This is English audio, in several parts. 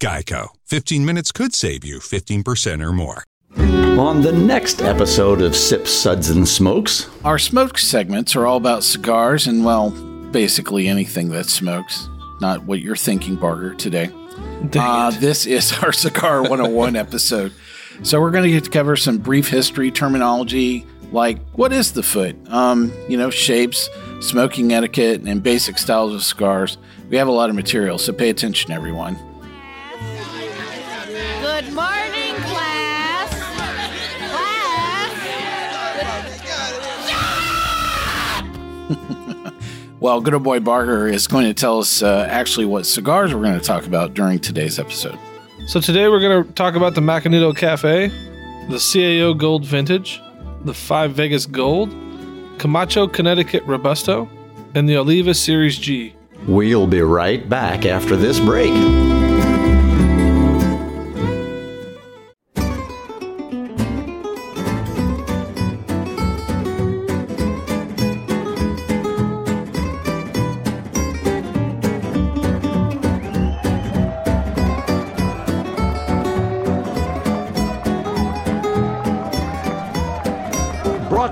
Geico. 15 minutes could save you 15% or more. On the next episode of Sips, Suds, and Smokes, Our smoke segments are all about cigars and, well, basically anything that smokes. Not what you're thinking, Barger, today. Uh, this is our Cigar 101 episode. So we're going to get to cover some brief history terminology, like what is the foot? Um, you know, shapes, smoking etiquette, and basic styles of cigars. We have a lot of material, so pay attention, everyone. Good morning, class. Class. Well, good old boy Barger is going to tell us uh, actually what cigars we're going to talk about during today's episode. So today we're going to talk about the Macanudo Cafe, the CAO Gold Vintage, the 5 Vegas Gold, Camacho Connecticut Robusto, and the Oliva Series G. we'll be right back after this break.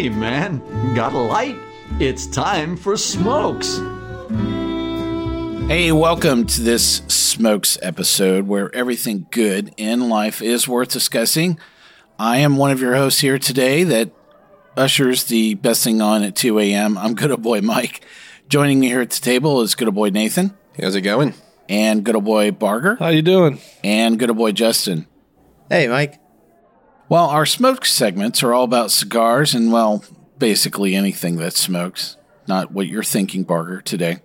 Hey man, got a light? It's time for smokes. Hey, welcome to this Smokes episode where everything good in life is worth discussing. I am one of your hosts here today that ushers the best thing on at 2 a.m. I'm good old boy Mike. Joining me here at the table is good old boy Nathan How's it going? and good old boy Barger How you doing? and good old boy Justin. Hey, Mike. Well, our smoke segments are all about cigars and, well, basically anything that smokes. Not what you're thinking, Barger, today.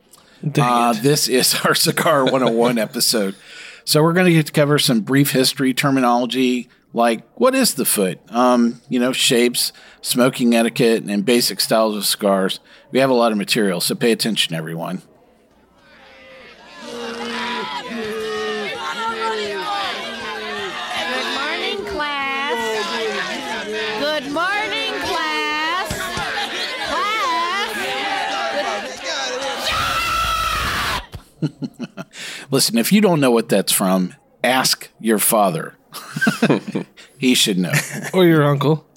Uh, this is our Cigar 101 episode. So we're going to get to cover some brief history terminology, like what is the foot? Um, you know, shapes, smoking etiquette, and basic styles of cigars. We have a lot of material, so pay attention, everyone. Good morning, class. Good morning, class. Class. Listen, if you don't know what that's from, ask your father. he should know. Or your uncle.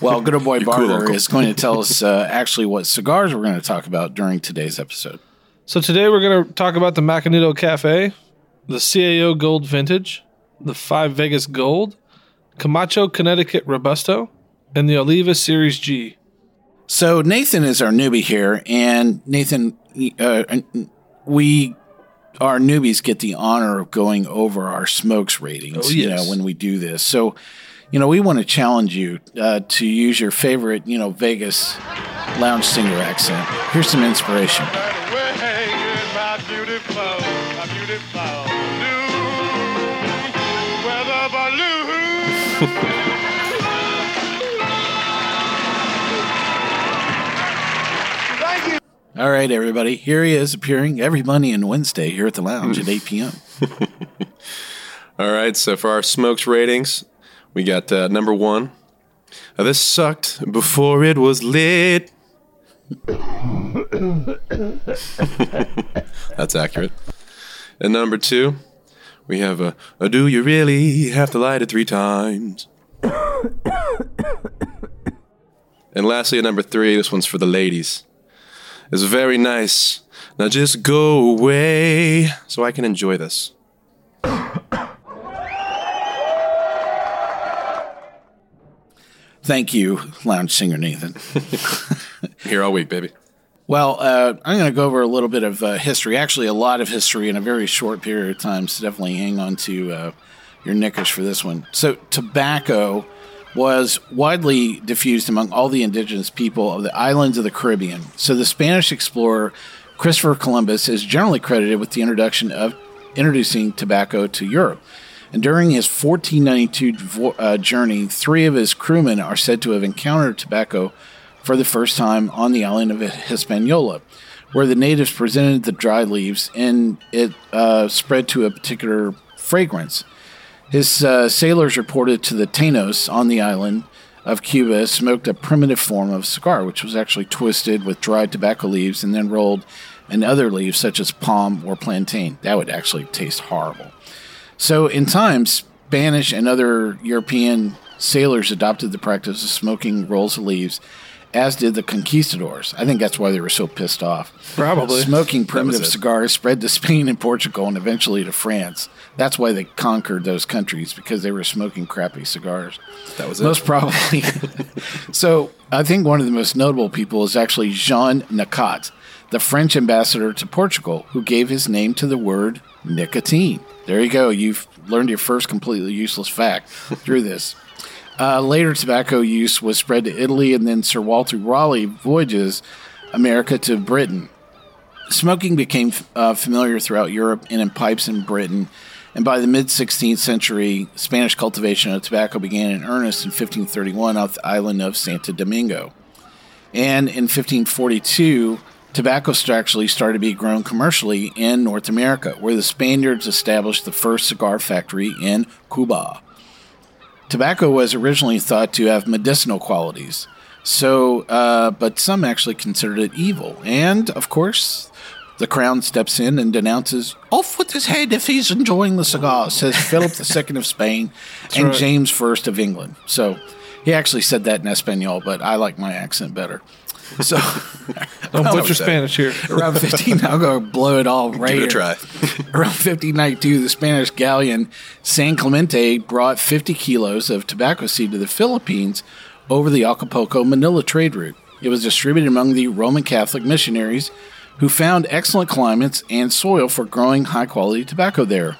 Well, good old boy Barger uncle. is going to tell us uh, actually what cigars we're going to talk about during today's episode. So today we're going to talk about the Macanudo Cafe, the CAO Gold Vintage, the 5 Vegas Gold, Camacho Connecticut Robusto, and the Oliva Series G. So Nathan is our newbie here, and Nathan, uh, we our newbies get the honor of going over our smokes ratings. Oh, You know when we do this, so you know we want to challenge you uh, to use your favorite, you know, Vegas lounge singer accent. Here's some inspiration. All right, everybody, here he is appearing every Monday and Wednesday here at the lounge at 8 p.m. All right, so for our smokes ratings, we got uh, number one. Uh, this sucked before it was lit. That's accurate. And number two, we have a, a Do You Really Have to Light It Three Times? and lastly, at number three, this one's for the ladies. It's very nice. Now just go away so I can enjoy this. Thank you, lounge singer Nathan. Here all week, baby. Well, uh, I'm going to go over a little bit of uh, history, actually, a lot of history in a very short period of time. So definitely hang on to uh, your knickers for this one. So, tobacco was widely diffused among all the indigenous people of the islands of the Caribbean. So, the Spanish explorer Christopher Columbus is generally credited with the introduction of introducing tobacco to Europe. And during his 1492 uh, journey, three of his crewmen are said to have encountered tobacco for the first time on the island of Hispaniola, where the natives presented the dried leaves and it uh, spread to a particular fragrance. His uh, sailors reported to the Tainos on the island of Cuba smoked a primitive form of cigar, which was actually twisted with dried tobacco leaves and then rolled in other leaves such as palm or plantain. That would actually taste horrible. So, in time, Spanish and other European sailors adopted the practice of smoking rolls of leaves, as did the conquistadors. I think that's why they were so pissed off. Probably. Smoking primitive cigars spread to Spain and Portugal and eventually to France. That's why they conquered those countries because they were smoking crappy cigars. That was it. Most probably. so I think one of the most notable people is actually Jean Nicot, the French ambassador to Portugal, who gave his name to the word nicotine. There you go. You've learned your first completely useless fact through this. Uh, later, tobacco use was spread to Italy, and then Sir Walter Raleigh voyages America to Britain. Smoking became uh, familiar throughout Europe and in pipes in Britain. And by the mid 16th century, Spanish cultivation of tobacco began in earnest in 1531 off the island of Santo Domingo. And in 1542, tobacco actually started to be grown commercially in North America, where the Spaniards established the first cigar factory in Cuba. Tobacco was originally thought to have medicinal qualities, so uh, but some actually considered it evil. And of course, the crown steps in and denounces off with his head if he's enjoying the cigar. Says Philip II of Spain and right. James I of England. So he actually said that in Espanol, but I like my accent better. So Don't butcher was that? Spanish here. around 15, I'll go blow it all right Give it a here. try. Around 1592, the Spanish galleon San Clemente brought 50 kilos of tobacco seed to the Philippines over the Acapulco Manila trade route. It was distributed among the Roman Catholic missionaries who found excellent climates and soil for growing high quality tobacco there.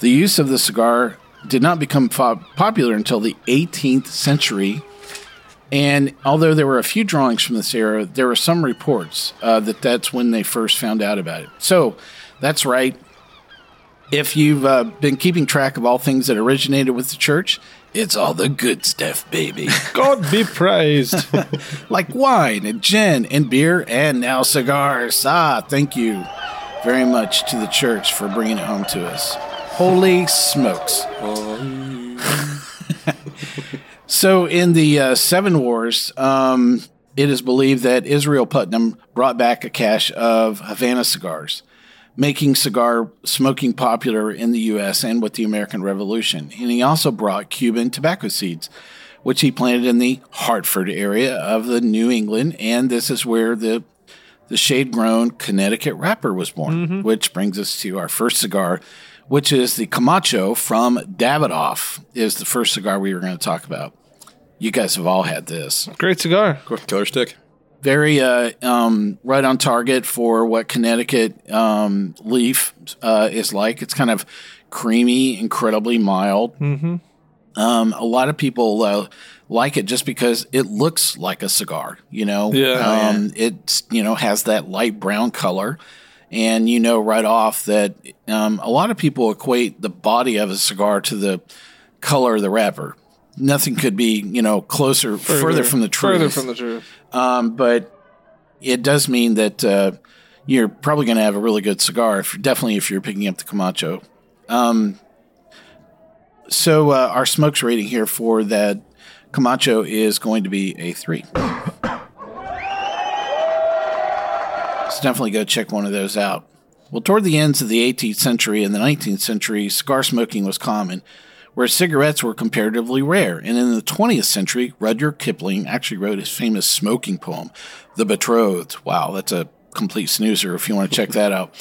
The use of the cigar did not become po- popular until the 18th century. And although there were a few drawings from this era, there were some reports uh, that that's when they first found out about it. So that's right. If you've uh, been keeping track of all things that originated with the church, it's all the good stuff, baby. God be praised. like wine and gin and beer and now cigars. Ah, thank you very much to the church for bringing it home to us. Holy smokes. so, in the uh, Seven Wars, um, it is believed that Israel Putnam brought back a cache of Havana cigars, making cigar smoking popular in the U.S. and with the American Revolution. And he also brought Cuban tobacco seeds, which he planted in the Hartford area of the New England. And this is where the the shade grown Connecticut wrapper was born, which brings us to our first cigar, which is the Camacho from Davidoff, is the first cigar we were going to talk about. You guys have all had this. Great cigar. Killer stick. Very uh, um, right on target for what Connecticut um, leaf uh, is like. It's kind of creamy, incredibly mild. Mm-hmm. Um, a lot of people uh, like it just because it looks like a cigar. You know, Yeah. um, it's you know has that light brown color, and you know right off that um, a lot of people equate the body of a cigar to the color of the wrapper. Nothing could be you know closer, further, from the truth. Further from the truth. Um, but it does mean that uh, you're probably going to have a really good cigar. If definitely if you're picking up the Camacho. Um, so uh, our smokes rating here for that Camacho is going to be a three. So definitely go check one of those out. Well, toward the ends of the 18th century and the 19th century, cigar smoking was common, where cigarettes were comparatively rare. And in the 20th century, Rudyard Kipling actually wrote his famous smoking poem, The Betrothed. Wow, that's a complete snoozer if you want to check that out.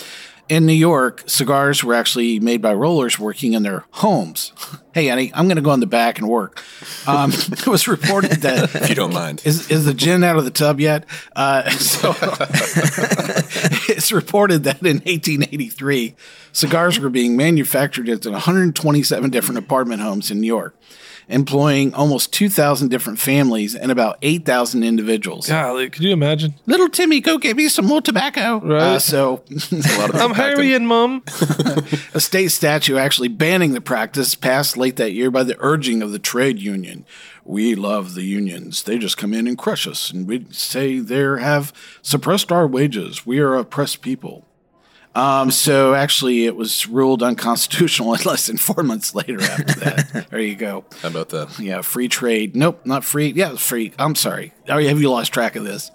in New York, cigars were actually made by rollers working in their homes. Hey, Annie, I'm going to go in the back and work. Um, it was reported that If you don't mind. is is the gin out of the tub yet? Uh, so reported that in 1883, cigars were being manufactured at 127 different apartment homes in New York, employing almost 2,000 different families and about 8,000 individuals. Golly, could you imagine? Little Timmy, go get me some more tobacco. Right. Uh, so I'm hurrying, mum. a state statute actually banning the practice passed late that year by the urging of the trade union. We love the unions. They just come in and crush us, and we say they have suppressed our wages. We are oppressed people. Um, so actually, it was ruled unconstitutional less than four months later. After that, there you go. How about that? Yeah, free trade. Nope, not free. Yeah, free. I'm sorry. Oh, have you lost track of this?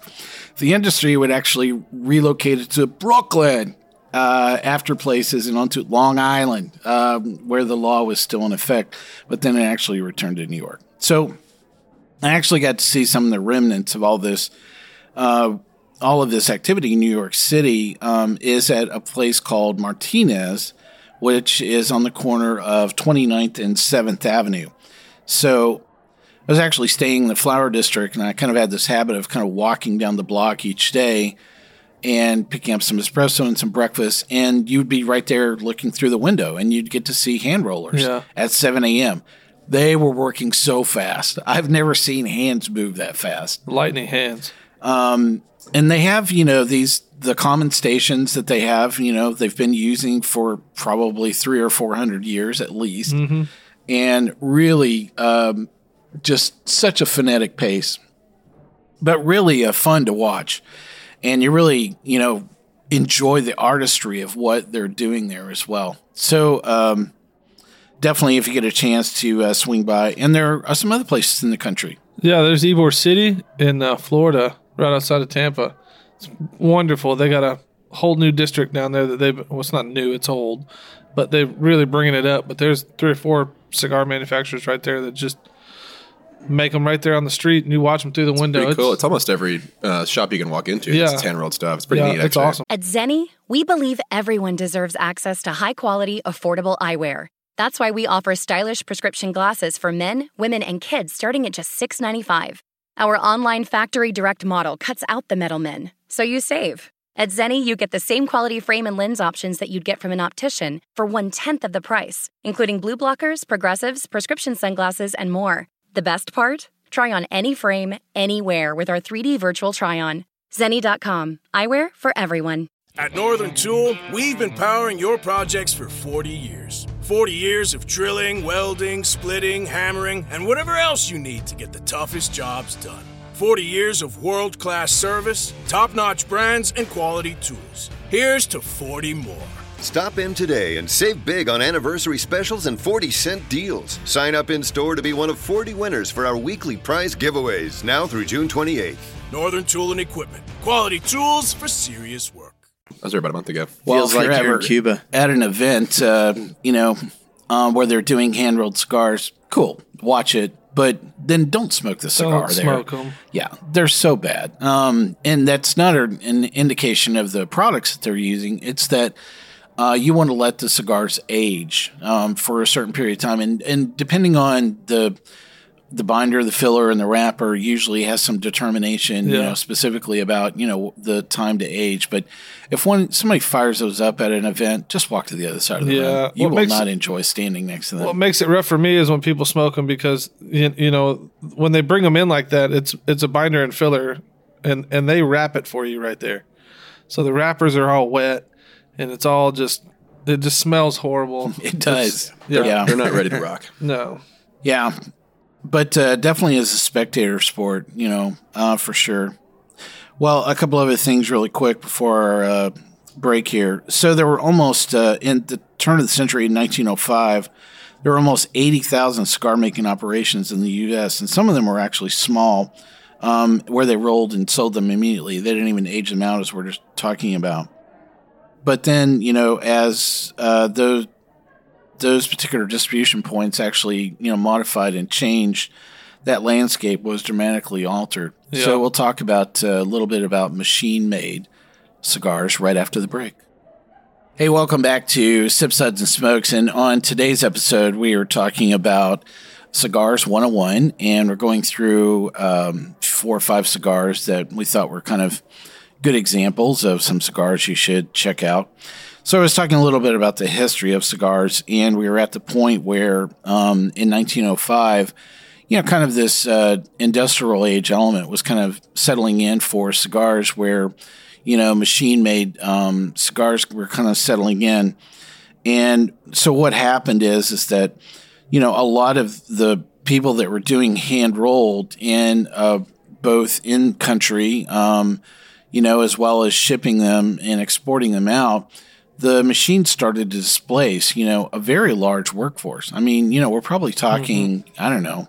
The industry would actually relocate it to Brooklyn uh, after places and onto Long Island, um, where the law was still in effect, but then it actually returned to New York. So I actually got to see some of the remnants of all this. Uh, all of this activity in New York City um, is at a place called Martinez, which is on the corner of 29th and 7th Avenue. So I was actually staying in the Flower District, and I kind of had this habit of kind of walking down the block each day and picking up some espresso and some breakfast. And you'd be right there looking through the window, and you'd get to see hand rollers Yeah. at 7 a.m. They were working so fast. I've never seen hands move that fast Lightning hands. And they have you know these the common stations that they have you know they've been using for probably three or four hundred years at least. And really um, just such a phonetic pace but really uh, fun to watch. And you really you know enjoy the artistry of what they're doing there as well. So um, definitely if you get a chance to uh, swing by. And there are some other places in the country. Yeah, there's Ybor City in uh, Florida, right outside of Tampa. It's wonderful. They got a whole new district down there that they well, it's not new, it's old, but they're really bringing it up. But there's three or four cigar manufacturers right there that just make them right there on the street, and you watch them through the window. Pretty cool. It's almost every uh, shop you can walk into. Yeah. It's hand rolled stuff. It's pretty yeah, neat. it's actually. awesome. At Zenni, we believe everyone deserves access to high quality, affordable eyewear. That's why we offer stylish prescription glasses for men, women, and kids starting at just $6.95. Our online factory direct model cuts out the middlemen, so you save. At Zenni, you get the same quality frame and lens options that you'd get from an optician for one tenth of the price, including blue blockers, progressives, prescription sunglasses, and more. The best part? Try on any frame, anywhere with our 3D virtual try on. Zenni.com. Eyewear for everyone. At Northern Tool, we've been powering your projects for 40 years. 40 years of drilling, welding, splitting, hammering, and whatever else you need to get the toughest jobs done. 40 years of world class service, top notch brands, and quality tools. Here's to 40 more. Stop in today and save big on anniversary specials and 40 cent deals. Sign up in store to be one of 40 winners for our weekly prize giveaways now through June 28th. Northern Tool and Equipment. Quality tools for serious work. I was there about a month ago. Well, Feels if like you're in Cuba. At an event, uh, you know, um, where they're doing hand rolled cigars, cool, watch it, but then don't smoke the cigar Don't there. smoke 'em. Yeah, they're so bad. Um, and that's not an indication of the products that they're using. It's that uh, you want to let the cigars age um, for a certain period of time, and and depending on the the binder, the filler, and the wrapper usually has some determination, you know, specifically about you know the time to age. But if one somebody fires those up at an event, just walk to the other side of the Yeah. room. You What will makes- not enjoy standing next to them. What makes it rough for me is when people smoke them because you, you know when they bring them in like that, it's it's a binder and filler, and and they wrap it for you right there. So the wrappers are all wet, and it's all just it just smells horrible. it does. Yeah. yeah. They're not ready to rock. No, Yeah, but uh, definitely as a spectator sport, you know, uh, for sure. Well, a couple other things really quick before our uh, break here. So there were almost uh, in the turn of the century in 1905, there were almost 80,000 scar making operations in the U.S., and some of them were actually small, um, where they rolled and sold them immediately. They didn't even age them out, as we're just talking about. But then, you know, as uh, those those particular distribution points actually, you know, modified and changed, that landscape was dramatically altered. Yeah. So we'll talk about uh, a little bit about machine-made cigars right after the break. Hey, welcome back to Sip Suds and Smokes. And on today's episode, we are talking about Cigars 101, and we're going through um, four or five cigars that we thought were kind of good examples of some cigars you should check out. So I was talking a little bit about the history of cigars, and we were at the point where um, in 1905, you know, kind of this uh, industrial age element was kind of settling in for cigars where you know, machine made um, cigars were kind of settling in. And so what happened is is that, you know, a lot of the people that were doing hand rolled in uh, both in country, um, you know, as well as shipping them and exporting them out, the machines started to displace, you know, a very large workforce. I mean, you know, we're probably talking, mm-hmm. I don't know,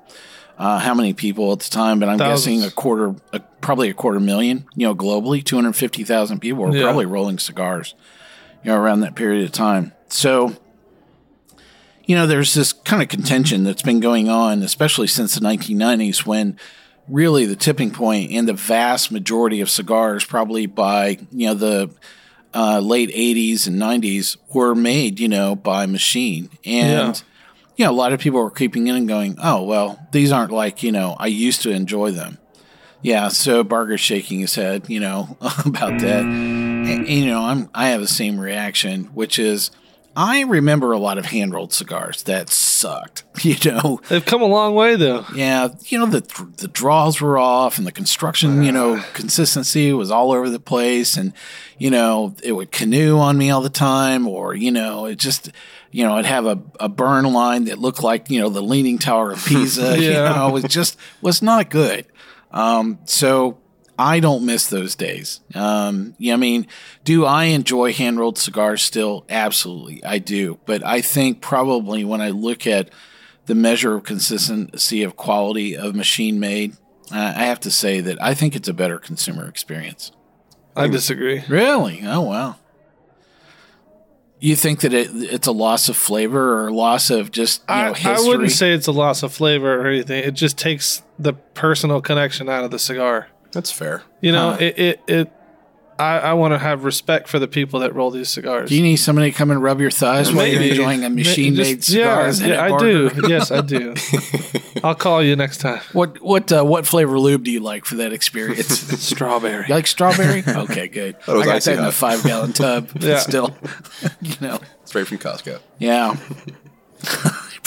uh, how many people at the time, but I'm Thousands. guessing a quarter, a, probably a quarter million, you know, globally, 250,000 people were yeah. probably rolling cigars, you know, around that period of time. So, you know, there's this kind of contention that's been going on, especially since the 1990s when really the tipping point and the vast majority of cigars, probably by, you know, the uh, late 80s and 90s, were made, you know, by machine. And, yeah you know, a lot of people were creeping in and going, oh, well, these aren't like, you know, I used to enjoy them. Yeah, so Barger's shaking his head, you know, about that. And, and, you know, I'm I have the same reaction, which is I remember a lot of hand rolled cigars that sucked. You know, they've come a long way though. Yeah, you know the the draws were off, and the construction, you know, consistency was all over the place, and you know it would canoe on me all the time, or you know it just you know, it'd have a, a burn line that looked like, you know, the Leaning Tower of Pisa. yeah. You know, it just was not good. Um, so I don't miss those days. Um, yeah, I mean, do I enjoy hand rolled cigars still? Absolutely, I do. But I think probably when I look at the measure of consistency of quality of machine made, uh, I have to say that I think it's a better consumer experience. I disagree. Really? Oh, wow. You think that it, it's a loss of flavor or a loss of just you know, I, I, wouldn't say it's a loss of flavor or anything. It just takes the personal connection out of the cigar. That's fair. You know, huh. it, it, it I, I want to have respect for the people that roll these cigars. Do you need somebody to come and rub your thighs while you're enjoying a machine made cigar? Yeah, yeah I do. Yes, I do. I'll call you next time. What what uh, what flavor lube do you like for that experience? strawberry. You like strawberry? Okay, good. I got that in a five gallon tub. yeah. Still, you know, straight from Costco. Yeah.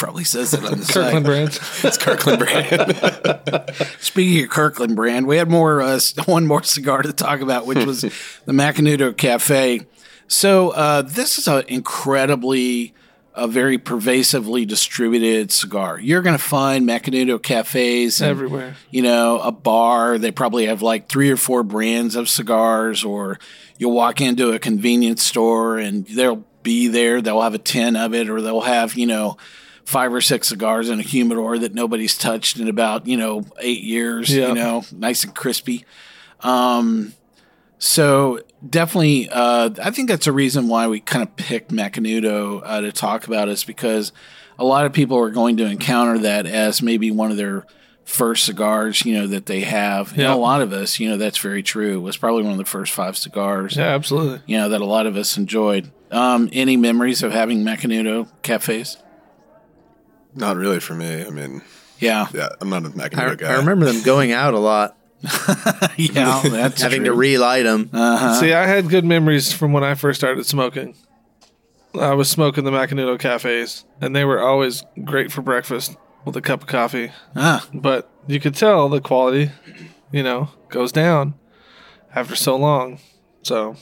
Probably says it on the side. Kirkland brand. it's Kirkland brand. Speaking of Kirkland brand, we had more uh, one more cigar to talk about, which was the Macanudo Cafe. So uh, this is an incredibly, a very pervasively distributed cigar. You're going to find Macanudo cafes and, everywhere. You know, a bar. They probably have like three or four brands of cigars, or you'll walk into a convenience store and they'll be there. They'll have a tin of it, or they'll have you know five or six cigars in a humidor that nobody's touched in about you know eight years. You know, nice and crispy. Um, so definitely, uh, I think that's a reason why we kind of picked Macanudo uh, to talk about is because a lot of people are going to encounter that as maybe one of their first cigars, you know, that they have. Yeah. And a lot of us, you know, that's very true. It was probably one of the first five cigars. Yeah, absolutely. You know, that a lot of us enjoyed. Um, any memories of having Macanudo cafes? Not really for me. I mean, yeah, yeah, I'm not a Macanudo I, guy. I remember them going out a lot. yeah, that's having true. to relight them. Uh-huh. See, I had good memories from when I first started smoking. I was smoking the Macanudo cafes, and they were always great for breakfast with a cup of coffee. Ah. But you could tell the quality, you know, goes down after so long. So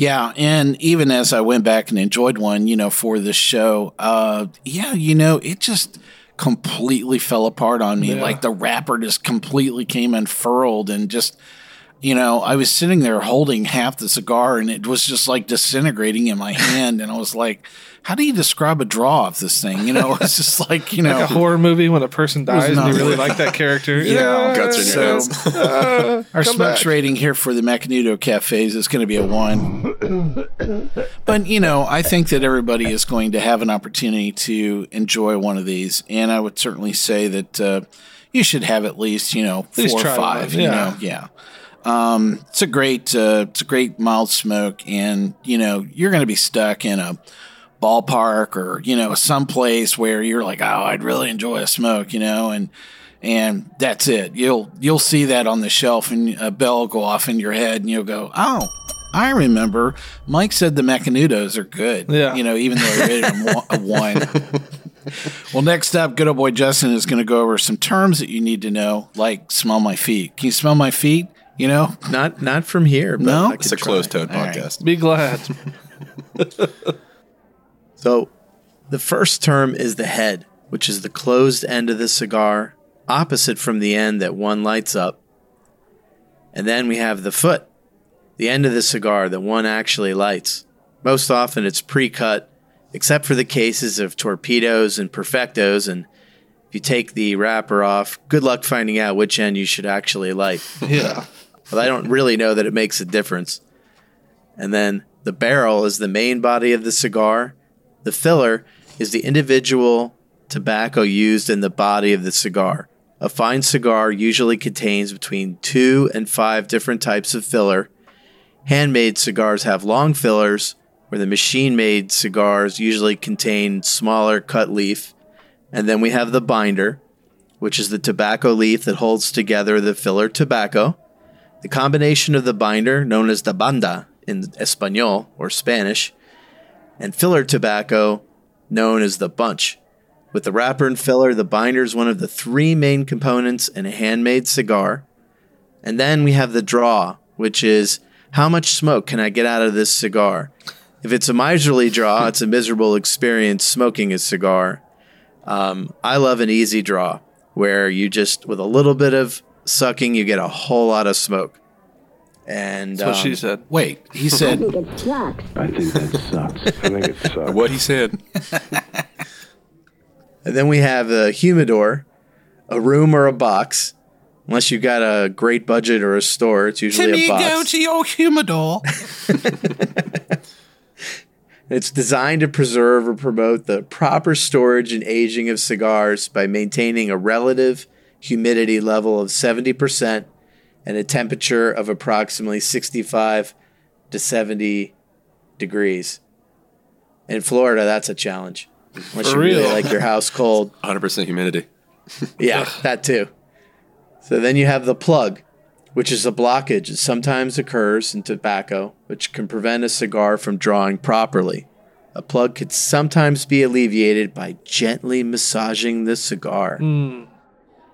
yeah, and even as I went back and enjoyed one, you know, for this show, uh, yeah, you know, it just completely fell apart on me. Yeah. Like the wrapper just completely came unfurled and just you know, I was sitting there holding half the cigar and it was just like disintegrating in my hand. And I was like, how do you describe a draw of this thing? You know, it's just like, you know, like a horror movie when a person dies and you really like that character. yeah. Guts in your so, uh, Our smokes rating here for the Macanudo cafes is going to be a one. but, you know, I think that everybody is going to have an opportunity to enjoy one of these. And I would certainly say that uh, you should have at least, you know, four or five, yeah. you know, yeah. Um, it's a great, uh, it's a great mild smoke, and you know you're going to be stuck in a ballpark or you know someplace where you're like, oh, I'd really enjoy a smoke, you know, and and that's it. You'll you'll see that on the shelf, and a bell will go off in your head, and you'll go, oh. I remember Mike said the Macanudos are good. Yeah. You know, even though I rated them a one. well, next up, good old boy Justin is going to go over some terms that you need to know, like smell my feet. Can you smell my feet? You know? Not not from here. But No? It's a closed try. toed All right. podcast. Be glad. So, the first term is the head, which is the closed end of the cigar, opposite from the end that one lights up. And then we have the foot, the end of the cigar that one actually lights. Most often it's pre cut, except for the cases of torpedoes and perfectos. And if you take the wrapper off, good luck finding out which end you should actually light. yeah. But I don't really know that it makes a difference. And then the barrel is the main body of the cigar. The filler is the individual tobacco used in the body of the cigar. A fine cigar usually contains between two and five different types of filler. Handmade cigars have long fillers, where the machine made cigars usually contain smaller cut leaf. And then we have the binder, which is the tobacco leaf that holds together the filler tobacco. The combination of the binder, known as the banda in Espanol or Spanish, and filler tobacco, known as the bunch. With the wrapper and filler, the binder is one of the three main components in a handmade cigar. And then we have the draw, which is how much smoke can I get out of this cigar? If it's a miserly draw, it's a miserable experience smoking a cigar. Um, I love an easy draw where you just, with a little bit of sucking, you get a whole lot of smoke. And That's what um, she said. Wait, he said, I think that sucks. I think it sucks. What he said. And then we have a humidor, a room or a box. Unless you've got a great budget or a store, it's usually a box. Go to your humidor. It's designed to preserve or promote the proper storage and aging of cigars by maintaining a relative humidity level of 70% and a temperature of approximately 65 to 70 degrees. In Florida, that's a challenge. Unless For you really real. like your house cold. 100% humidity. Yeah, that too. So then you have the plug, which is a blockage that sometimes occurs in tobacco, which can prevent a cigar from drawing properly. A plug could sometimes be alleviated by gently massaging the cigar. Hmm.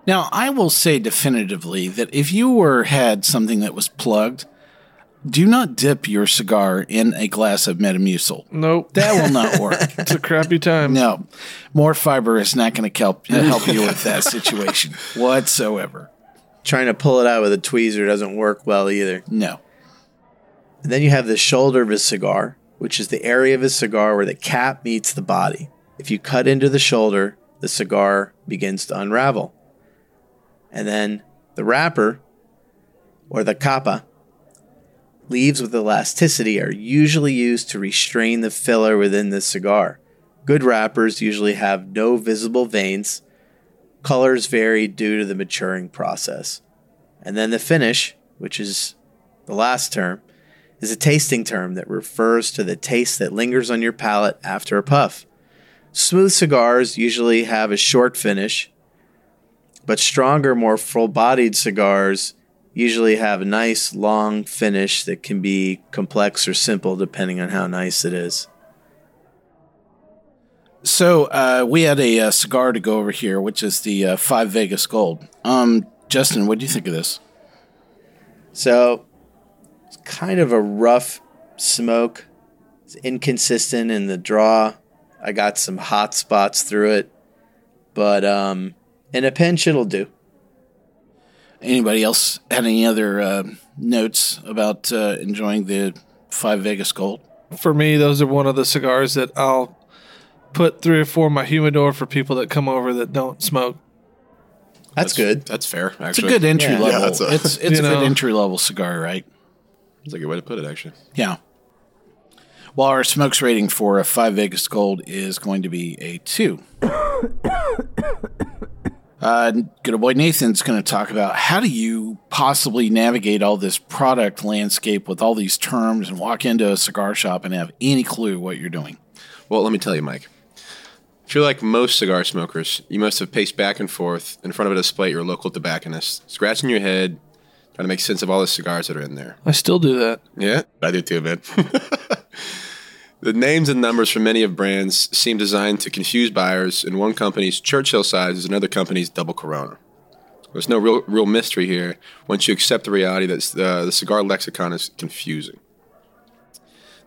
Now, I will say definitively that if you were had something that was plugged, do not dip your cigar in a glass of Metamucil. Nope. That will not work. It's a crappy time. No, more fiber is not going to help help you with that situation whatsoever. Trying to pull it out with a tweezer doesn't work well either. No. And then you have the shoulder of a cigar, which is the area of a cigar where the cap meets the body. If you cut into the shoulder, the cigar begins to unravel. And then the wrapper, or the capa, leaves with elasticity are usually used to restrain the filler within the cigar. Good wrappers usually have no visible veins. Colors vary due to the maturing process. And then the finish, which is the last term, is a tasting term that refers to the taste that lingers on your palate after a puff. Smooth cigars usually have a short finish, but stronger, more full bodied cigars usually have a nice long finish that can be complex or simple depending on how nice it is. So uh, we had a, uh cigar to go over here, which is the uh, Five Vegas Gold. Um, Justin, what do you think of this? So it's kind of a rough smoke. It's inconsistent in the draw. I got some hot spots through it, but um, in a pinch it'll do. Anybody else had any other uh, notes about uh, enjoying the Five Vegas Gold? For me, those are one of the cigars that I'll put three or four in my humidor for people that come over that don't smoke. That's, good. That's fair, actually. It's a good entry Yeah. level. Yeah, that's a- it's it's You a good entry level cigar, right? That's a good way to put it, actually. Yeah. Well, our smokes rating for a Five Vegas Gold is going to be a two. uh, good old boy Nathan's going to talk about how do you possibly navigate all this product landscape with all these terms and walk into a cigar shop and have any clue what you're doing. Well, let me tell you, Mike. If you're like most cigar smokers, you must have paced back and forth in front of a display at your local tobacconist, scratching your head, trying to make sense of all the cigars that are in there. I still do that. Yeah, I do too, man. the names and numbers for many of brands seem designed to confuse buyers, and one company's Churchill size is another company's Double Corona. There's no real, real mystery here once you accept the reality that uh, the cigar lexicon is confusing.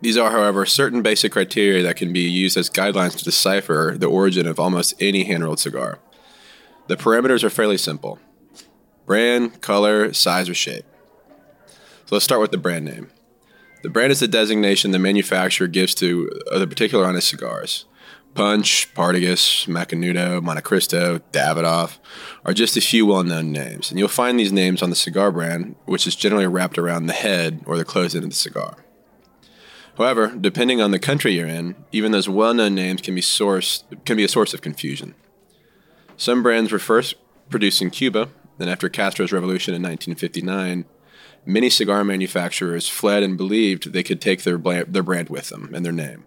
These are, however, certain basic criteria that can be used as guidelines to decipher the origin of almost any hand rolled cigar. The parameters are fairly simple brand, color, size, or shape. So let's start with the brand name. The brand is the designation the manufacturer gives to the particular on his cigars. Punch, Partagas, Macanudo, Montecristo, Davidoff are just a few well known names, and you'll find these names on the cigar brand, which is generally wrapped around the head or the closed end of the cigar. However, depending on the country you're in, even those well-known names can be sourced can be a source of confusion. Some brands were first produced in Cuba, then after Castro's revolution in 1959, many cigar manufacturers fled and believed they could take their, bla- their brand with them and their name.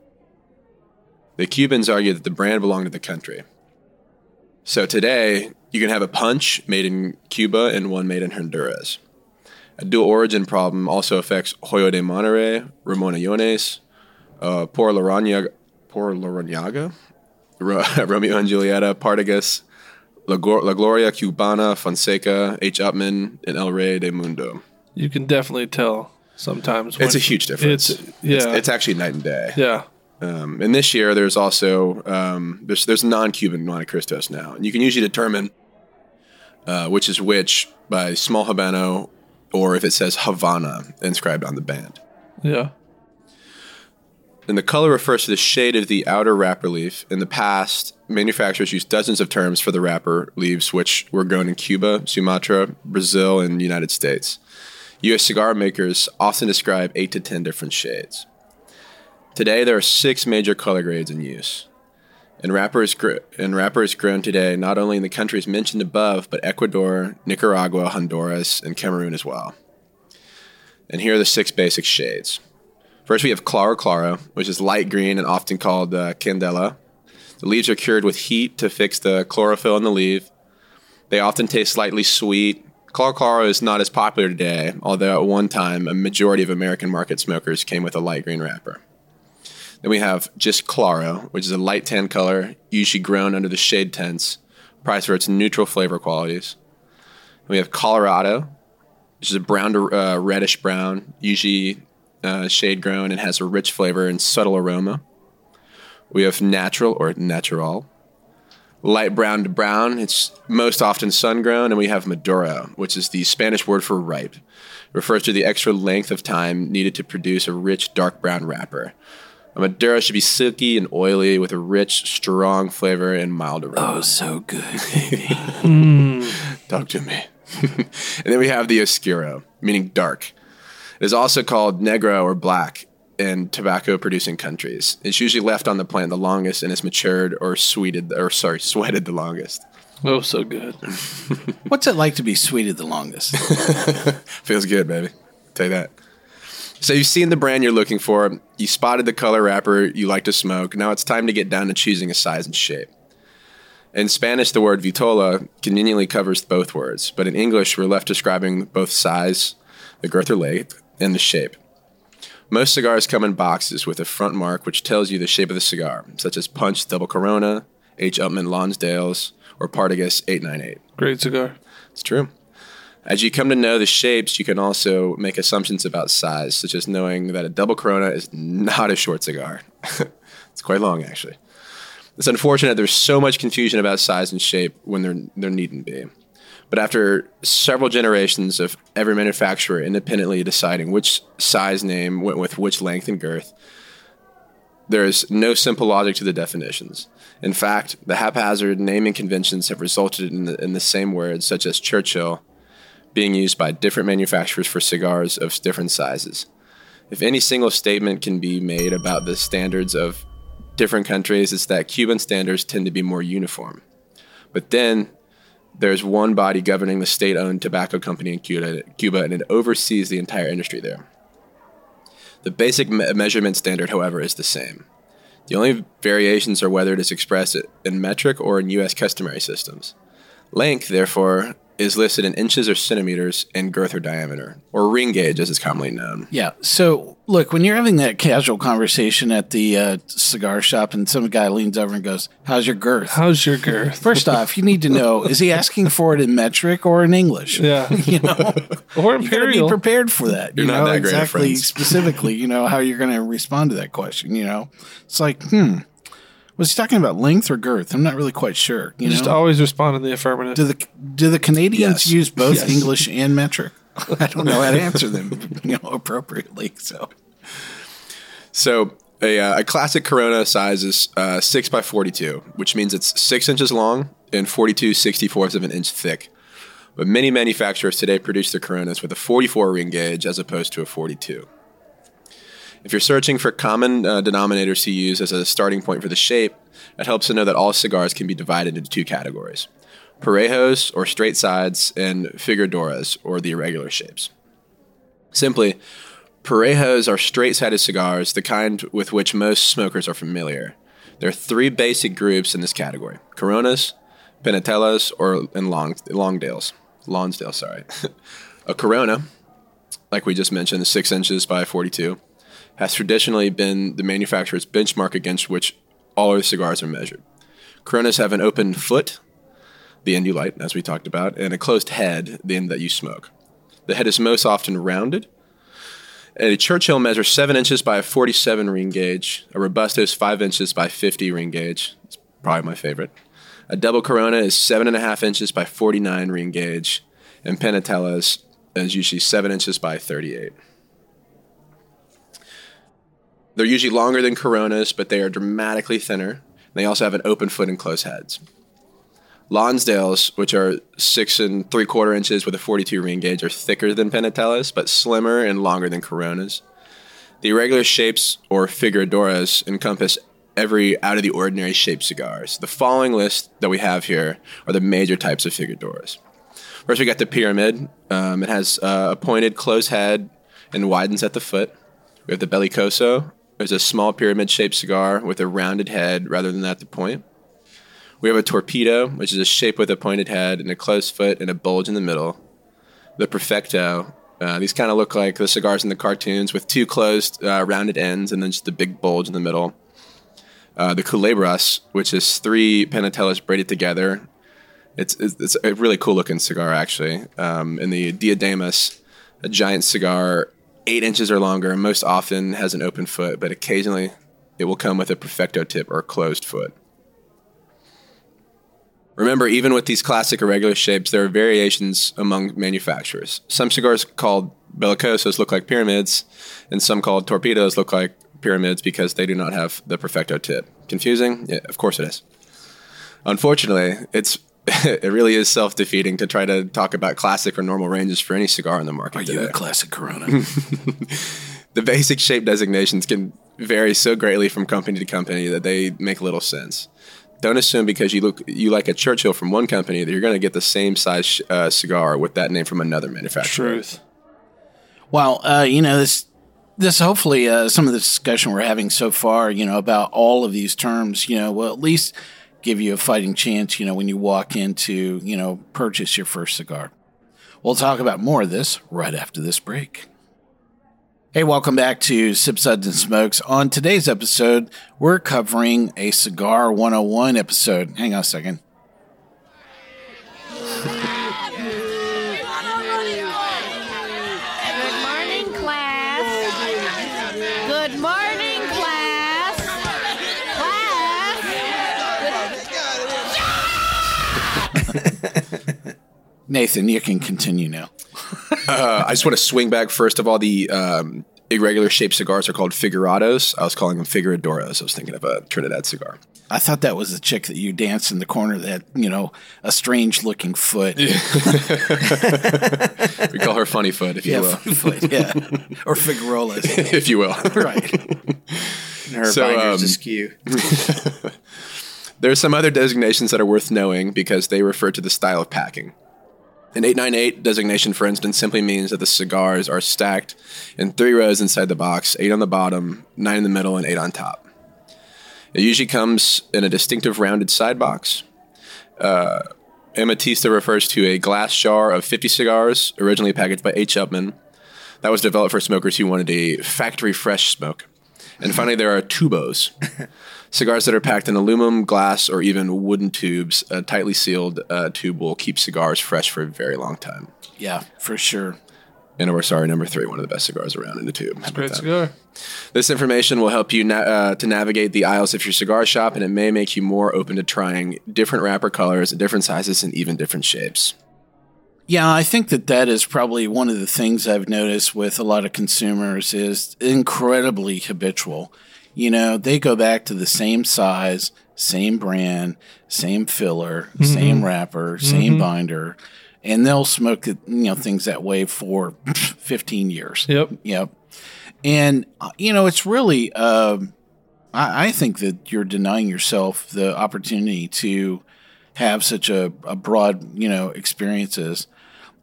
The Cubans argued that the brand belonged to the country. So today, you can have a punch made in Cuba and one made in Honduras. A dual origin problem also affects Hoyo de Monterrey, Ramon Allones, uh, Por Larranaga, Por Romeo and Julieta, Partagas, La, Gloria Cubana, Fonseca, H. Upmann, and El Rey de Mundo. You can definitely tell sometimes. It's a huge difference. It's, yeah. It's, it's actually night and day. Yeah. Um, and this year, there's also um, there's there's non-Cuban Montecristos now, and you can usually determine uh, which is which by small habano or if it says Havana inscribed on the band. Yeah. And the color refers to the shade of the outer wrapper leaf. In the past, manufacturers used dozens of terms for the wrapper leaves, which were grown in Cuba, Sumatra, Brazil, and the United States. U.S. cigar makers often describe eight to ten different shades. Today, there are six major color grades in use. And wrapper, is gr- and wrapper is grown today not only in the countries mentioned above, but Ecuador, Nicaragua, Honduras, and Cameroon as well. And here are the six basic shades. First, we have Claro Claro, which is light green and often called uh, Candela. The leaves are cured with heat to fix the chlorophyll in the leaf. They often taste slightly sweet. Claro Claro is not as popular today, although at one time a majority of American market smokers came with a light green wrapper. Then we have just Claro, which is a light tan color, usually grown under the shade tents, prized for its neutral flavor qualities. we have Colorado, which is a brown to uh, reddish brown, usually uh, shade grown and has a rich flavor and subtle aroma. We have natural or natural, light brown to brown. It's most often sun grown, and we have Maduro, which is the Spanish word for ripe. It refers to the extra length of time needed to produce a rich dark brown wrapper. A Maduro should be silky and oily with a rich, strong flavor and mild aroma. Oh, so good, baby. Hmm. Talk to me. and then we have the Oscuro, meaning dark. It is also called negro or black in tobacco producing countries. It's usually left on the plant the longest and is matured or sweeted or sorry, sweated the longest. Oh, so good. What's it like to be sweeted the longest? Feels good, baby. I'll tell you that. So you've seen the brand you're looking for, you spotted the color wrapper you like to smoke. Now it's time to get down to choosing a size and shape. In Spanish, the word vitola conveniently covers both words, but in English, we're left describing both size, the girth or length, and the shape. Most cigars come in boxes with a front mark which tells you the shape of the cigar, such as Punch Double Corona, H. Upmann Lonsdale's, or Partagas 898. Great cigar. It's true. As you come to know the shapes, you can also make assumptions about size, such as knowing that a double Corona is not a short cigar. it's quite long, actually. It's unfortunate there's so much confusion about size and shape when there, there needn't be. But after several generations of every manufacturer independently deciding which size name went with which length and girth, there is no simple logic to the definitions. In fact, the haphazard naming conventions have resulted in the, in the same words, such as Churchill, being used by different manufacturers for cigars of different sizes. If any single statement can be made about the standards of different countries, it's that Cuban standards tend to be more uniform. But then there's one body governing the state-owned tobacco company in Cuba, Cuba, and it oversees the entire industry there. The basic me- measurement standard, however, is the same. The only variations are whether it is expressed in metric or in U.S. customary systems. Length, therefore, is listed in inches or centimeters and girth or diameter, or ring gauge as it's commonly known. Yeah. So, look, when you're having that casual conversation at the uh, cigar shop and some guy leans over and goes, How's your girth? How's your girth? First off, you need to know is he asking for it in metric or in English? Yeah. you know, or you imperial. be prepared for that. You're you not know that great at exactly, specifically, you know, how you're going to respond to that question. You know, it's like, hmm, was he talking about length or girth? I'm not really quite sure. You just know? always respond in the affirmative. Do the do the Canadians Yes. use both Yes. English and metric? I don't know how to answer them, you know, appropriately. So So a, uh, a classic Corona size is uh, 6 by 42, which means it's 6 inches long and 42 64ths of an inch thick. But many manufacturers today produce their Coronas with a 44 ring gauge as opposed to a 42. If you're searching for common uh, denominators to use as a starting point for the shape, it helps to know that all cigars can be divided into two categories Parejos, or straight sides, and Figueroas, or the irregular shapes. Simply, Parejos are straight sided cigars, the kind with which most smokers are familiar. There are three basic groups in this category Coronas, Panatelas, or and long, Longdales. Lonsdale, sorry. a Corona, like we just mentioned, is 6 inches by 42, has traditionally been the manufacturer's benchmark against which all other cigars are measured. Coronas have an open foot, the end you light, as we talked about, and a closed head, the end that you smoke. The head is most often rounded, a Churchill measures 7 inches by a 47 ring gauge. A Robusto is 5 inches by 50 ring gauge. It's probably my favorite. A double Corona is 7.5 inches by 49 ring gauge. And Panatelas is usually 7 inches by 38. They're usually longer than Coronas, but they are dramatically thinner. They also have an open foot and closed heads. Lonsdales, which are six and three quarter inches with a 42 ring gauge, are thicker than Panatelas, but slimmer and longer than Coronas. The irregular shapes, or figueroas, encompass every out of the ordinary shaped cigars. The following list that we have here are the major types of figueroas. First, we got the pyramid. Um, it has uh, a pointed closed head and widens at the foot. We have the bellicoso. There's a small pyramid shaped cigar with a rounded head rather than at the point. We have a torpedo, which is a shape with a pointed head and a closed foot and a bulge in the middle. The perfecto. Uh, these kind of look like the cigars in the cartoons with two closed uh, rounded ends and then just a big bulge in the middle. Uh, the culebras, which is three panatelas braided together. It's, it's, it's a really cool looking cigar, actually. Um, and the diademas, a giant cigar, eight inches or longer, most often has an open foot, but occasionally it will come with a perfecto tip or closed foot. Remember, even with these classic irregular shapes, there are variations among manufacturers. Some cigars called bellicosos look like pyramids, and some called torpedoes look like pyramids because they do not have the perfecto tip. Confusing? Yeah, of course it is. Unfortunately, it's it really is self defeating to try to talk about classic or normal ranges for any cigar in the market. Are you today. a classic Corona? the basic shape designations can vary so greatly from company to company that they make little sense. Don't assume because you look you like a Churchill from one company that you're going to get the same size uh, cigar with that name from another manufacturer. Truth. Well, uh, you know this. This hopefully uh, some of the discussion we're having so far, you know, about all of these terms, you know, will at least give you a fighting chance, you know, when you walk into, you know, purchase your first cigar. We'll talk about more of this right after this break. Hey, welcome back to Sip Suds and Smokes. On today's episode, we're covering a Cigar 101 episode. Hang on a second. Good morning, class. Good morning, class. Class. Nathan, you can continue now. Uh, I just want to swing back first of all. The um, irregular shaped cigars are called figurados. I was calling them figuerodoras. I was thinking of a Trinidad cigar. I thought that was the chick that you danced in the corner that, you know, a strange looking foot. we call her Funny Foot, if you will. foot, yeah. Or Figuerolas. if you will. right. And her So, binders um, askew. There are some other designations that are worth knowing because they refer to the style of packing. An 898 designation, for instance, simply means that the cigars are stacked in three rows inside the box, eight on the bottom, nine in the middle, and eight on top. It usually comes in a distinctive rounded side box. Uh, Amatista refers to a glass jar of 50 cigars, originally packaged by H. Upmann. That was developed for smokers who wanted a factory fresh smoke. And finally, there are tubos, cigars that are packed in aluminum, glass, or even wooden tubes. A tightly sealed uh, tube will keep cigars fresh for a very long time. Yeah, for sure. And we're sorry, number three, one of the best cigars around in the tube. How about Great that? cigar. This information will help you na- uh, to navigate the aisles of your cigar shop, and it may make you more open to trying different wrapper colors, different sizes, and even different shapes. Yeah, I think that that is probably one of the things I've noticed with a lot of consumers is incredibly habitual. You know, they go back to the same size, same brand, same filler, same wrapper, same Mhm. binder, and they'll smoke you know things that way for 15 years. Yep. Yep. And uh, you know, it's really um I, I think that you're denying yourself the opportunity to have such a, a broad, you know, experiences.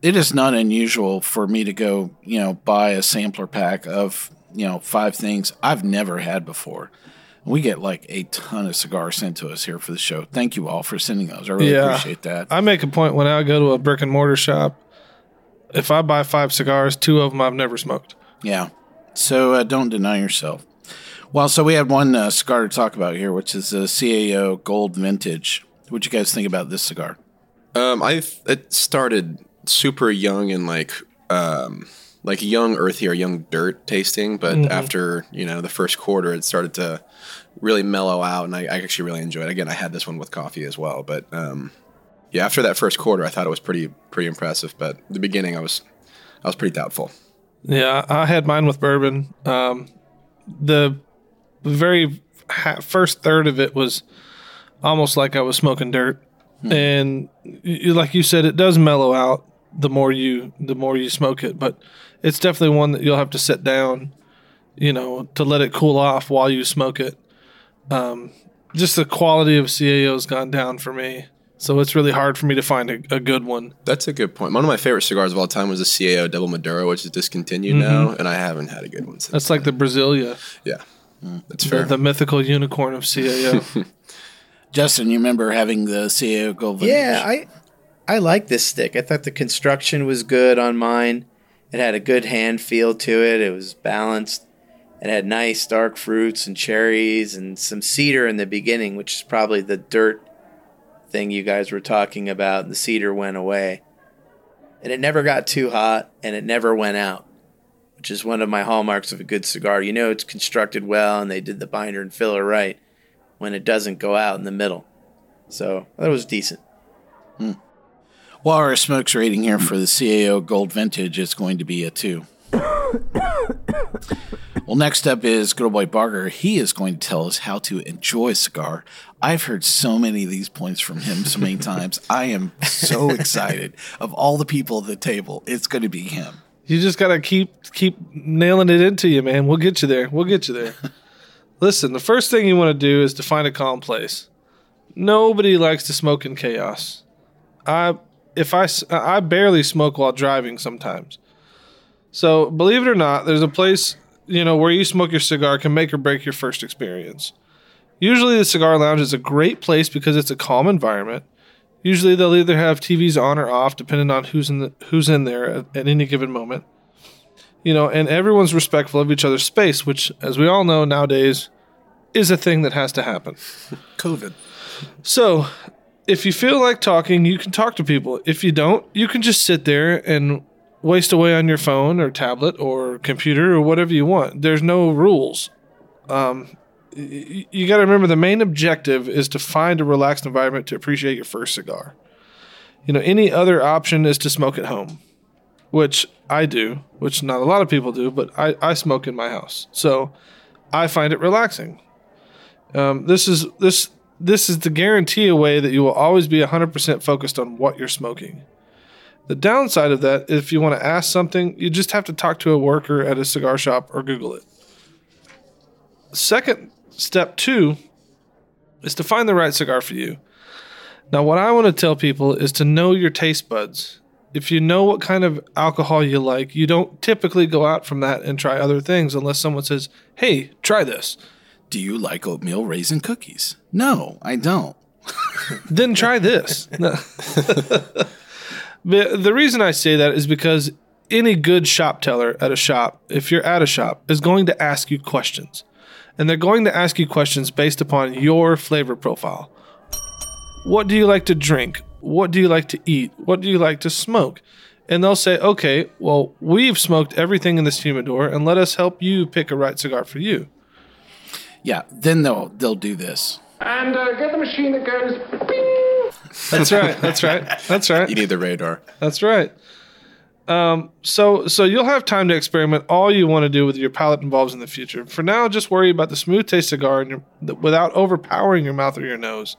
It is not unusual for me to go, you know, buy a sampler pack of, you know, five things I've never had before. We get like a ton of cigars sent to us here for the show. Thank you all for sending those. I really appreciate that. I make a point when I go to a brick and mortar shop. If I buy five cigars, two of them I've never smoked. Yeah. So uh, don't deny yourself. Well, so we had one uh, cigar to talk about here, which is the CAO Gold Vintage. What you guys think about this cigar? Um, I it started super young and like um, like young earthy or young dirt tasting, but Mhm. after you know the first quarter, it started to really mellow out, and I, I actually really enjoyed. it. Again, I had this one with coffee as well, but um, yeah, after that first quarter, I thought it was pretty pretty impressive. But the beginning, I was I was pretty doubtful. Yeah, I had mine with bourbon. Um, the very ha- first third of it was almost like I was smoking dirt, and y- y- like you said, it does mellow out the more you the more you smoke it. But it's definitely one that you'll have to sit down, you know, to let it cool off while you smoke it. Um, just the quality of CAO has gone down for me, so it's really hard for me to find a, a good one. That's a good point. One of my favorite cigars of all time was the CAO Double Maduro, which is discontinued Mhm. now, and I haven't had a good one since. That's like the Brazilia. Yeah, that's the, fair. the mythical unicorn of CAO. Justin, you remember having the CAO Gold Vintage? Yeah, I I like this stick. I thought the construction was good on mine. It had a good hand feel to it. It was balanced. It had nice dark fruits and cherries and some cedar in the beginning, which is probably the dirt thing you guys were talking about. The cedar went away. And it never got too hot and it never went out, which is one of my hallmarks of a good cigar. You know it's constructed well and they did the binder and filler right when it doesn't go out in the middle. So that was decent. Hmm. Well, our smokes rating here for the CAO Gold Vintage is going to be a two. well, next up is good old boy Barger. He is going to tell us how to enjoy a cigar. I've heard so many of these points from him so many times. I am so excited. Of all the people at the table, it's going to be him. You just gotta keep keep nailing it into you, man. We'll get you there. We'll get you there. Listen, the first thing you want to do is to find a calm place. Nobody likes to smoke in chaos. I if I I barely smoke while driving sometimes. So believe it or not, there's a place you know where you smoke your cigar can make or break your first experience. Usually, the cigar lounge is a great place because it's a calm environment. Usually, they'll either have TVs on or off, depending on who's in the, who's in there at, at any given moment. You know, and everyone's respectful of each other's space, which, as we all know nowadays, is a thing that has to happen. COVID. So, if you feel like talking, you can talk to people. If you don't, you can just sit there and waste away on your phone or tablet or computer or whatever you want. There's no rules. Um, you got to remember the main objective is to find a relaxed environment to appreciate your first cigar. You know, any other option is to smoke at home, which I do, which not a lot of people do, but I, I smoke in my house. So I find it relaxing. Um, this is this this is to guarantee a way that you will always be 100% focused on what you're smoking. The downside of that, if you want to ask something, you just have to talk to a worker at a cigar shop or Google it. Second, step two is to find the right cigar for you. Now, what I want to tell people is to know your taste buds. If you know what kind of alcohol you like, you don't typically go out from that and try other things unless someone says, hey, try this. Do you like oatmeal raisin cookies? No, I don't. then try this. But the reason I say that is because any good shop teller at a shop, if you're at a shop, is going to ask you questions. And they're going to ask you questions based upon your flavor profile. What do you like to drink? What do you like to eat? What do you like to smoke? And they'll say, okay, well, we've smoked everything in this humidor, and let us help you pick a right cigar for you. Yeah, then they'll they'll do this. And uh, get the machine that goes bing. That's right. That's right. That's right. You need the radar. That's right. Um, so so you'll have time to experiment all you want to do with your palate involves in the future. For now, just worry about the smooth taste cigar in your, without overpowering your mouth or your nose.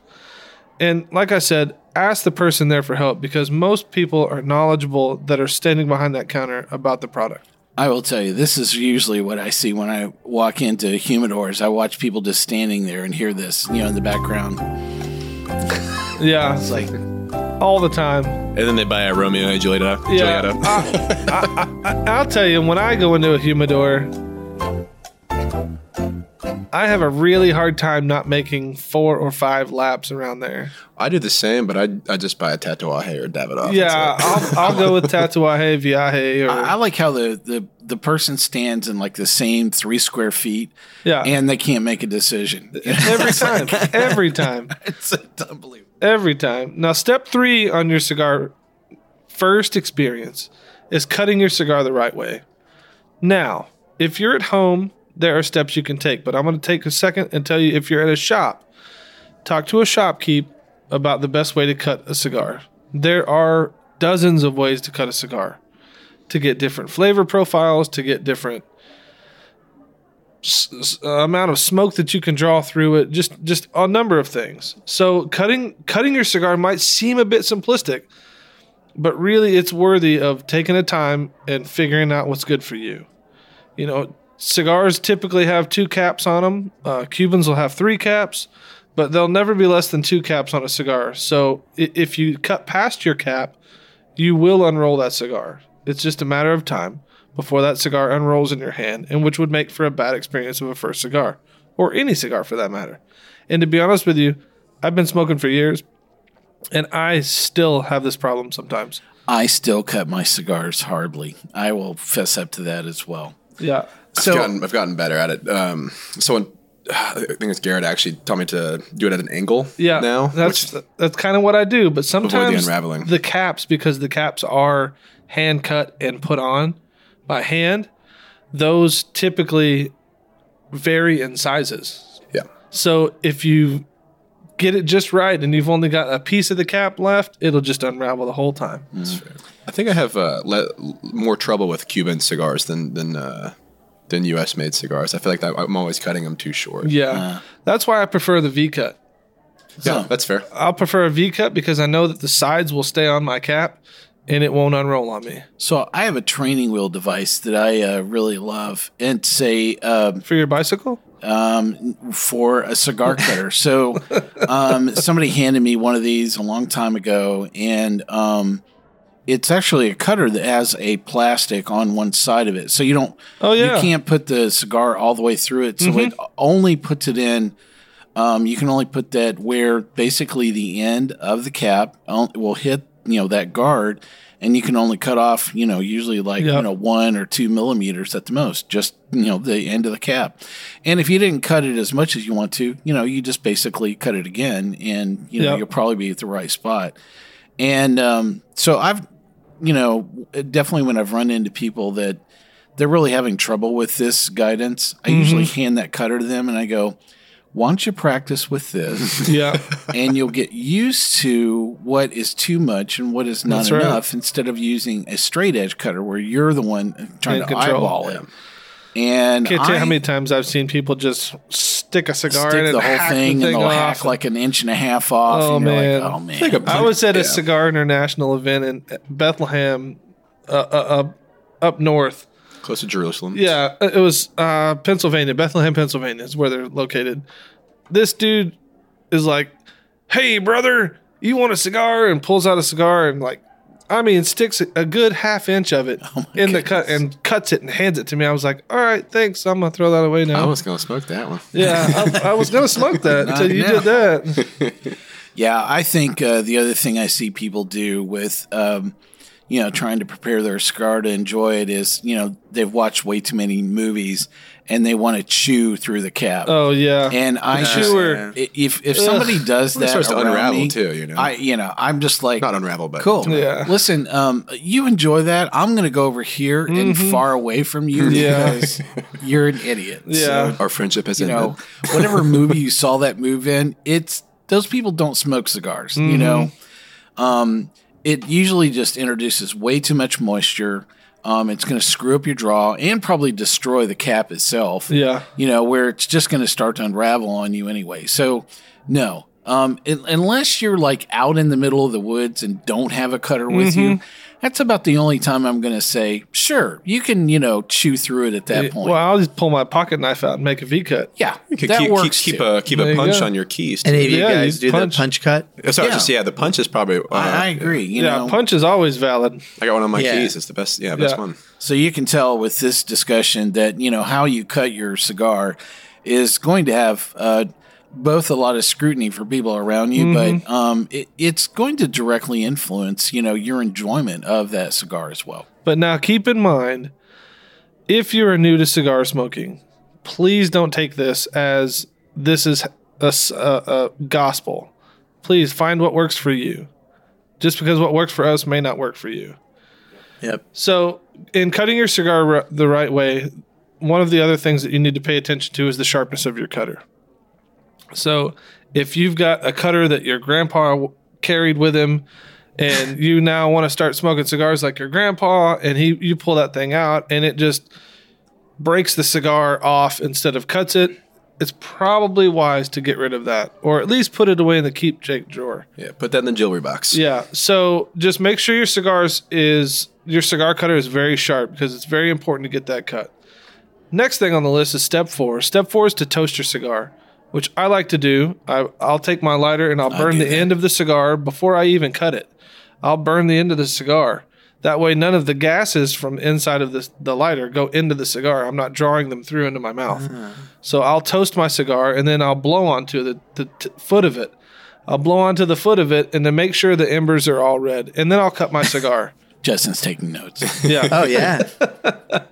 And like I said, ask the person there for help because most people are knowledgeable that are standing behind that counter about the product. I will tell you, this is usually what I see when I walk into humidors. I watch people just standing there and hear this, you know, in the background. Yeah, It's like, all the time. And then they buy a Romeo and Julieta. Uh, yeah, Julieta. Uh. I, I, I'll tell you, when I go into a humidor, I have a really hard time not making four or five laps around there. I do the same, but I I just buy a Tatuaje or Davidoff. yeah, I'll, I'll go with Tatuaje, Viaje, or I, I like how the, the the person stands in like the same three square feet, Yeah. and they can't make a decision every time, every time, it's unbelievable. every time. Now, step three on your cigar first experience is cutting your cigar the right way. Now, if you're at home, there are steps you can take, but I'm going to take a second and tell you if you're at a shop, talk to a shopkeep about the best way to cut a cigar. There are dozens of ways to cut a cigar to get different flavor profiles, to get different s- amount of smoke that you can draw through it, just just a number of things. So cutting cutting your cigar might seem a bit simplistic, but really it's worthy of taking a time and figuring out what's good for you. You know, cigars typically have two caps on them. Uh, Cubans will have three caps, but they'll never be less than two caps on a cigar. So if you cut past your cap, you will unroll that cigar. It's just a matter of time before that cigar unrolls in your hand, and which would make for a bad experience of a first cigar, or any cigar for that matter. And to be honest with you, I've been smoking for years, and I still have this problem sometimes. I still cut my cigars hardly. I will fess up to that as well. Yeah. So I've gotten, I've gotten better at it. Um, someone, I think it's Garrett actually taught me to do it at an angle. Yeah, now that's that's kind of what I do. But sometimes unraveling. the caps, because the caps are hand cut and put on by hand, those typically vary in sizes. Yeah. So if you get it just right and you've only got a piece of the cap left, it'll just unravel the whole time. I think I have uh, le- more trouble with Cuban cigars than than uh, than U.S. made cigars. I feel like that, I'm always cutting them too short. Yeah, that's why I prefer the V cut. yeah, that's fair. I'll prefer a V cut because I know that the sides will stay on my cap and it won't unroll on me. So I have a training wheel device that I uh, really love, and it's a um, For your bicycle? um, for a cigar cutter. so um, somebody handed me one of these a long time ago, and um, it's actually a cutter that has a plastic on one side of it, so you don't. Oh, yeah. you can't put the cigar all the way through it, so it only puts it in. Um, you can only put that where basically the end of the cap will hit, you know, that guard, and you can only cut off, you know, usually like you know one or two millimeters at the most, just you know the end of the cap. And if you didn't cut it as much as you want to, you know, you just basically cut it again, and you know Yep. you'll probably be at the right spot. And um, so I've, you know, definitely when I've run into people that they're really having trouble with this guidance, I mm-hmm. usually hand that cutter to them and I go, why don't you practice with this? Yeah. and you'll get used to what is too much and what is not That's right. enough instead of using a straight edge cutter where you're the one trying In to control. eyeball it. And Can't tell you how many times I've seen people just stick a cigar stick in the and whole hack thing, the and they'll off. hack like an inch and a half off. Oh and you're man. like, oh man. I was at a Yeah. cigar international event in Bethlehem, uh, uh, uh, up north. Close to Jerusalem. Yeah, it was uh, Pennsylvania, Bethlehem, Pennsylvania is where they're located. This dude is like, "Hey, brother, you want a cigar?" and pulls out a cigar and like, I mean, sticks a good half inch of it in the cut and cuts it and hands it to me. I was like, "All right, thanks. I'm gonna throw that away now." I was gonna smoke that one. yeah, I, I was gonna smoke that until you now. did that. Yeah, I think uh, the other thing I see people do with, um, you know, trying to prepare their cigar to enjoy it is, you know, they've watched way too many movies and they want to chew through the cap. Oh yeah, And I The just, chewer. i- if if somebody Ugh. does Well, it that, starts to around unravel me, too, you know? I you know I'm just like Not unravel, but cool. Yeah. Listen, um, you enjoy that. I'm going to go over here and far away from you Mm-hmm. Yeah. because you're an idiot. Yeah. Our friendship has you ended. know, whatever movie you saw that move in, it's those people don't smoke cigars. You know, um, it usually just introduces way too much moisture. Um, it's going to screw up your draw and probably destroy the cap itself. Yeah. you know, where it's just going to start to unravel on you anyway. So, no. Um, un- unless you're like out in the middle of the woods and don't have a cutter with you, that's about the only time I'm going to say, sure, you can, you know, chew through it at that point. Well, I'll just pull my pocket knife out and make a V cut. yeah, You could that keep, keep, works keep too. a keep There a punch go. on your keys. Any of you Yeah, guys you do punch. the punch cut? Sorry, Yeah. just yeah, the punch is probably. Uh, I, I agree. You yeah, know, punch is always valid. I got one on my Yeah. keys. It's the best. Yeah, best Yeah. one. So you can tell with this discussion that you know how you cut your cigar is going to have uh, both a lot of scrutiny for people around you, but um, it, it's going to directly influence you know your enjoyment of that cigar as well. But now keep in mind, if you are new to cigar smoking, please don't take this as this is a gospel. Please find what works for you. Just because what works for us may not work for you. Yep. So, in cutting your cigar r- the right way, one of the other things that you need to pay attention to is the sharpness of your cutter. So, if you've got a cutter that your grandpa carried with him, and you now want to start smoking cigars like your grandpa, and he you pull that thing out, and it just breaks the cigar off instead of cuts it, it's probably wise to get rid of that, or at least put it away in the keep keepsake drawer. Yeah, put that in the jewelry box. Yeah. So just make sure your cigars is your cigar cutter is very sharp because it's very important to get that cut. Next thing on the list is step four. Step four is to toast your cigar, which I like to do. I, I'll take my lighter and I'll burn the that. end of the cigar before I even cut it. I'll burn the end of the cigar. That way, none of the gases from inside of the, the lighter go into the cigar. I'm not drawing them through into my mouth. Ah. So I'll toast my cigar and then I'll blow onto the, the t- foot of it. I'll blow onto the foot of it and then make sure the embers are all red. And then I'll cut my cigar. Justin's taking notes. Yeah. Oh yeah.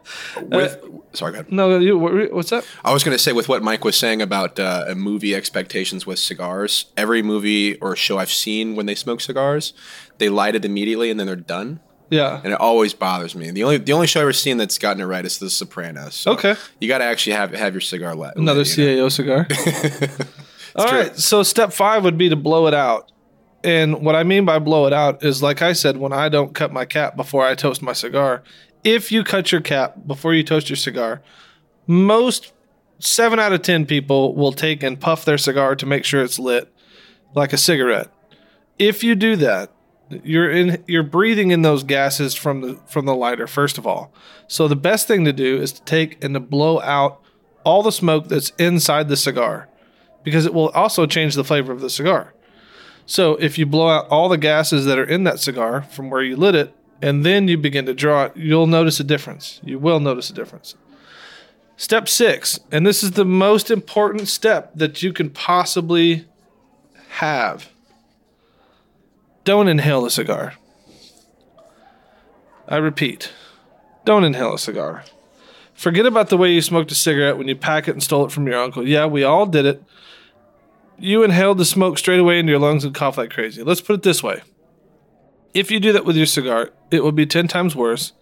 With sorry, go ahead. No, you, what, what's that? I was going to say with what Mike was saying about uh, movie expectations with cigars. Every movie or show I've seen when they smoke cigars, they light it immediately and then they're done. Yeah. and it always bothers me. The only the only show I've ever seen that's gotten it right is The Sopranos. So Okay. you got to actually have have your cigar lit. Another lit, you know? CAO cigar. All right. So step five would be to blow it out. And what I mean by blow it out is, like I said, when I don't cut my cap before I toast my cigar, if you cut your cap before you toast your cigar, most seven out of 10 people will take and puff their cigar to make sure it's lit like a cigarette. If you do that, you're in you're breathing in those gases from the from the lighter first of all. So the best thing to do is to take and to blow out all the smoke that's inside the cigar because it will also change the flavor of the cigar. So if you blow out all the gases that are in that cigar from where you lit it and then you begin to draw it, you'll notice a difference. You will notice a difference. Step 6, and this is the most important step that you can possibly have. Don't inhale a cigar. I repeat, don't inhale a cigar. Forget about the way you smoked a cigarette when you pack it and stole it from your uncle. Yeah, we all did it. You inhaled the smoke straight away into your lungs and cough like crazy. Let's put it this way. If you do that with your cigar, it will be 10 times worse,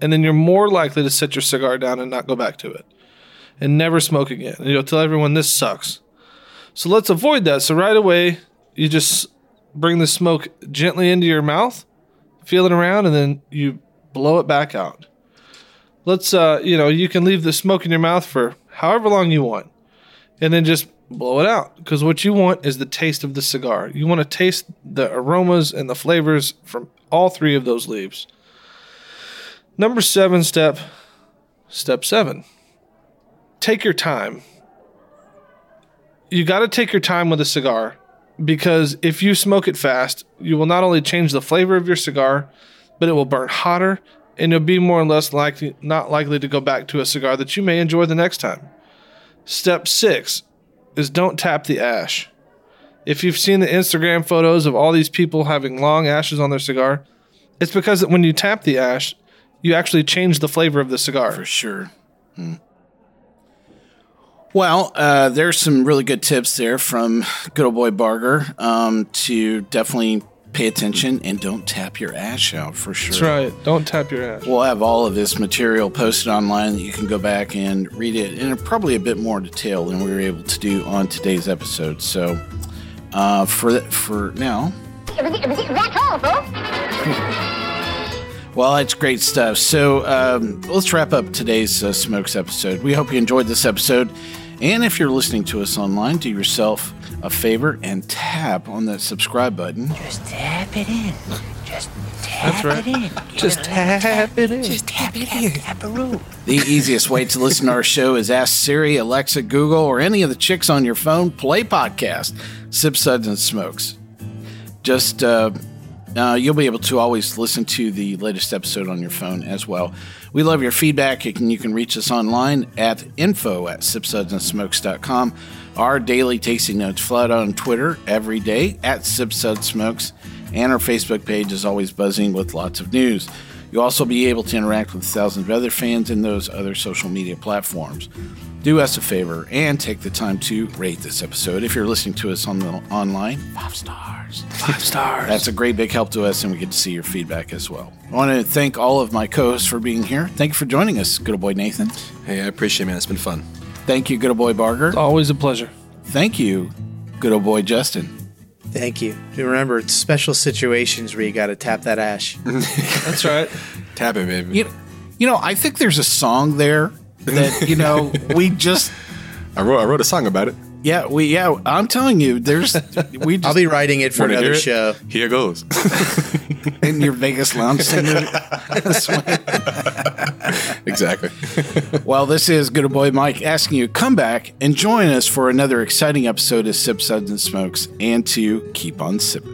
and then you're more likely to set your cigar down and not go back to it and never smoke again. And you'll tell everyone this sucks. So let's avoid that. So right away, you just bring the smoke gently into your mouth, feel it around, and then you blow it back out. Let's, uh, you know, you can leave the smoke in your mouth for however long you want, and then just blow it out. Because what you want is the taste of the cigar. You want to taste the aromas and the flavors from all three of those leaves. Number seven step, step seven. Take your time. You got to take your time with a cigar because if you smoke it fast, you will not only change the flavor of your cigar, but it will burn hotter and you'll be more or less likely not likely to go back to a cigar that you may enjoy the next time. Step 6 is don't tap the ash. If you've seen the Instagram photos of all these people having long ashes on their cigar, it's because when you tap the ash, you actually change the flavor of the cigar. For sure. Hmm. Well, uh, there's some really good tips there from good old boy Barger um, to definitely pay attention and don't tap your ash out for sure. That's right. Don't tap your ash. We'll have all of this material posted online that you can go back and read it in probably a bit more detail than we were able to do on today's episode. So, uh, for th- for now, That's all, folks. well, it's great stuff. So um, let's wrap up today's uh, Smokes episode. We hope you enjoyed this episode. And if you're listening to us online, do yourself a favor and tap on that subscribe button. Just tap it in. Just tap That's right. it in. Just tap it in. Just tap it in. Tap a room. The easiest way to listen to our show is ask Siri, Alexa, Google, or any of the chicks on your phone, play podcast, Sip Suds and Smokes. Just, uh, uh, you'll be able to always listen to the latest episode on your phone as well. We love your feedback. You can, you can reach us online at info at sipsudsandsmokes.com. Our daily tasting notes flood on Twitter every day at sipsudsmokes, and our Facebook page is always buzzing with lots of news. You'll also be able to interact with thousands of other fans in those other social media platforms. Do us a favor and take the time to rate this episode. If you're listening to us on the online, five stars. Five stars. That's a great big help to us, and we get to see your feedback as well. I want to thank all of my co-hosts for being here. Thank you for joining us, good old boy Nathan. Hey, I appreciate it, man. It's been fun. Thank you, good old boy Barger. Always a pleasure. Thank you, good old boy Justin. Thank you. Remember, it's special situations where you got to tap that ash. That's right. Tap it, baby. You, you know, I think there's a song there that you know we just. I wrote. I wrote a song about it. Yeah, we. Yeah, I'm telling you, there's. We. Just, I'll be writing it for Wanna another it? show. Here goes. in your Vegas lounge singer. Exactly. well, this is good boy Mike asking you to come back and join us for another exciting episode of Sip Suds and Smokes, and to keep on sipping.